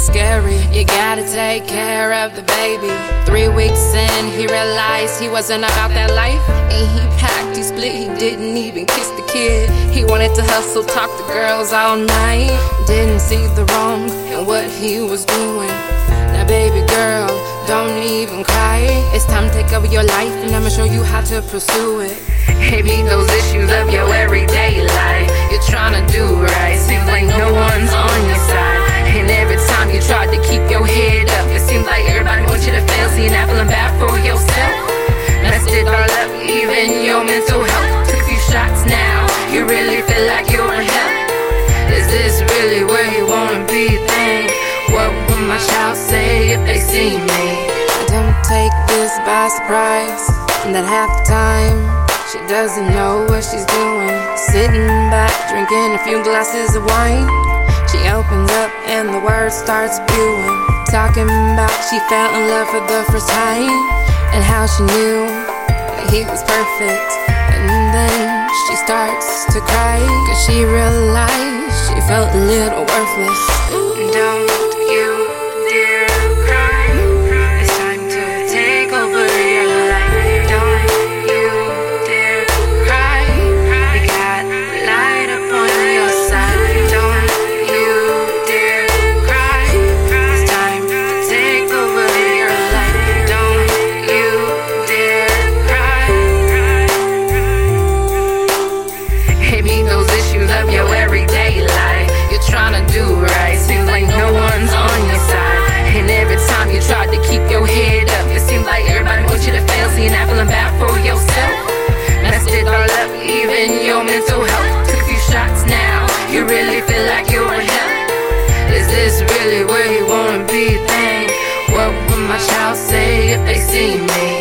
scary. You gotta take care of the baby. Three weeks in, he realized he wasn't about that life. And he packed, he split, he didn't even kiss the kid. He wanted to hustle, talk to girls all night. Didn't see the wrong in what he was doing. Now, baby girl, don't even cry. It's time to take over your life, and I'ma show you how to pursue it. Maybe those issues of your everyday life. You're trying to what will my child say if they see me? I don't take this by surprise. And that half the time she doesn't know what she's doing. Sitting back, drinking a few glasses of wine. She opens up and the words start spewing. Talking about she fell in love for the first time and how she knew that he was perfect. And then she starts to cry cause she realized she felt a little worthless. Don't you dare cry. It's time to take over your life. Don't you dare cry. You got light up your side. Don't you dare cry. It's time to take over your life. Don't you dare cry. Maybe those issues of your everyday life. Trying to do right. Seems like no one's on your side. And every time you try to keep your head up, it seems like everybody wants you to fail, so you're not feeling bad for yourself. Messed it all up, even your mental health. Took a few shots now, you really feel like you're in hell. Is this really where you wanna be? Think, what would my child say if they see me?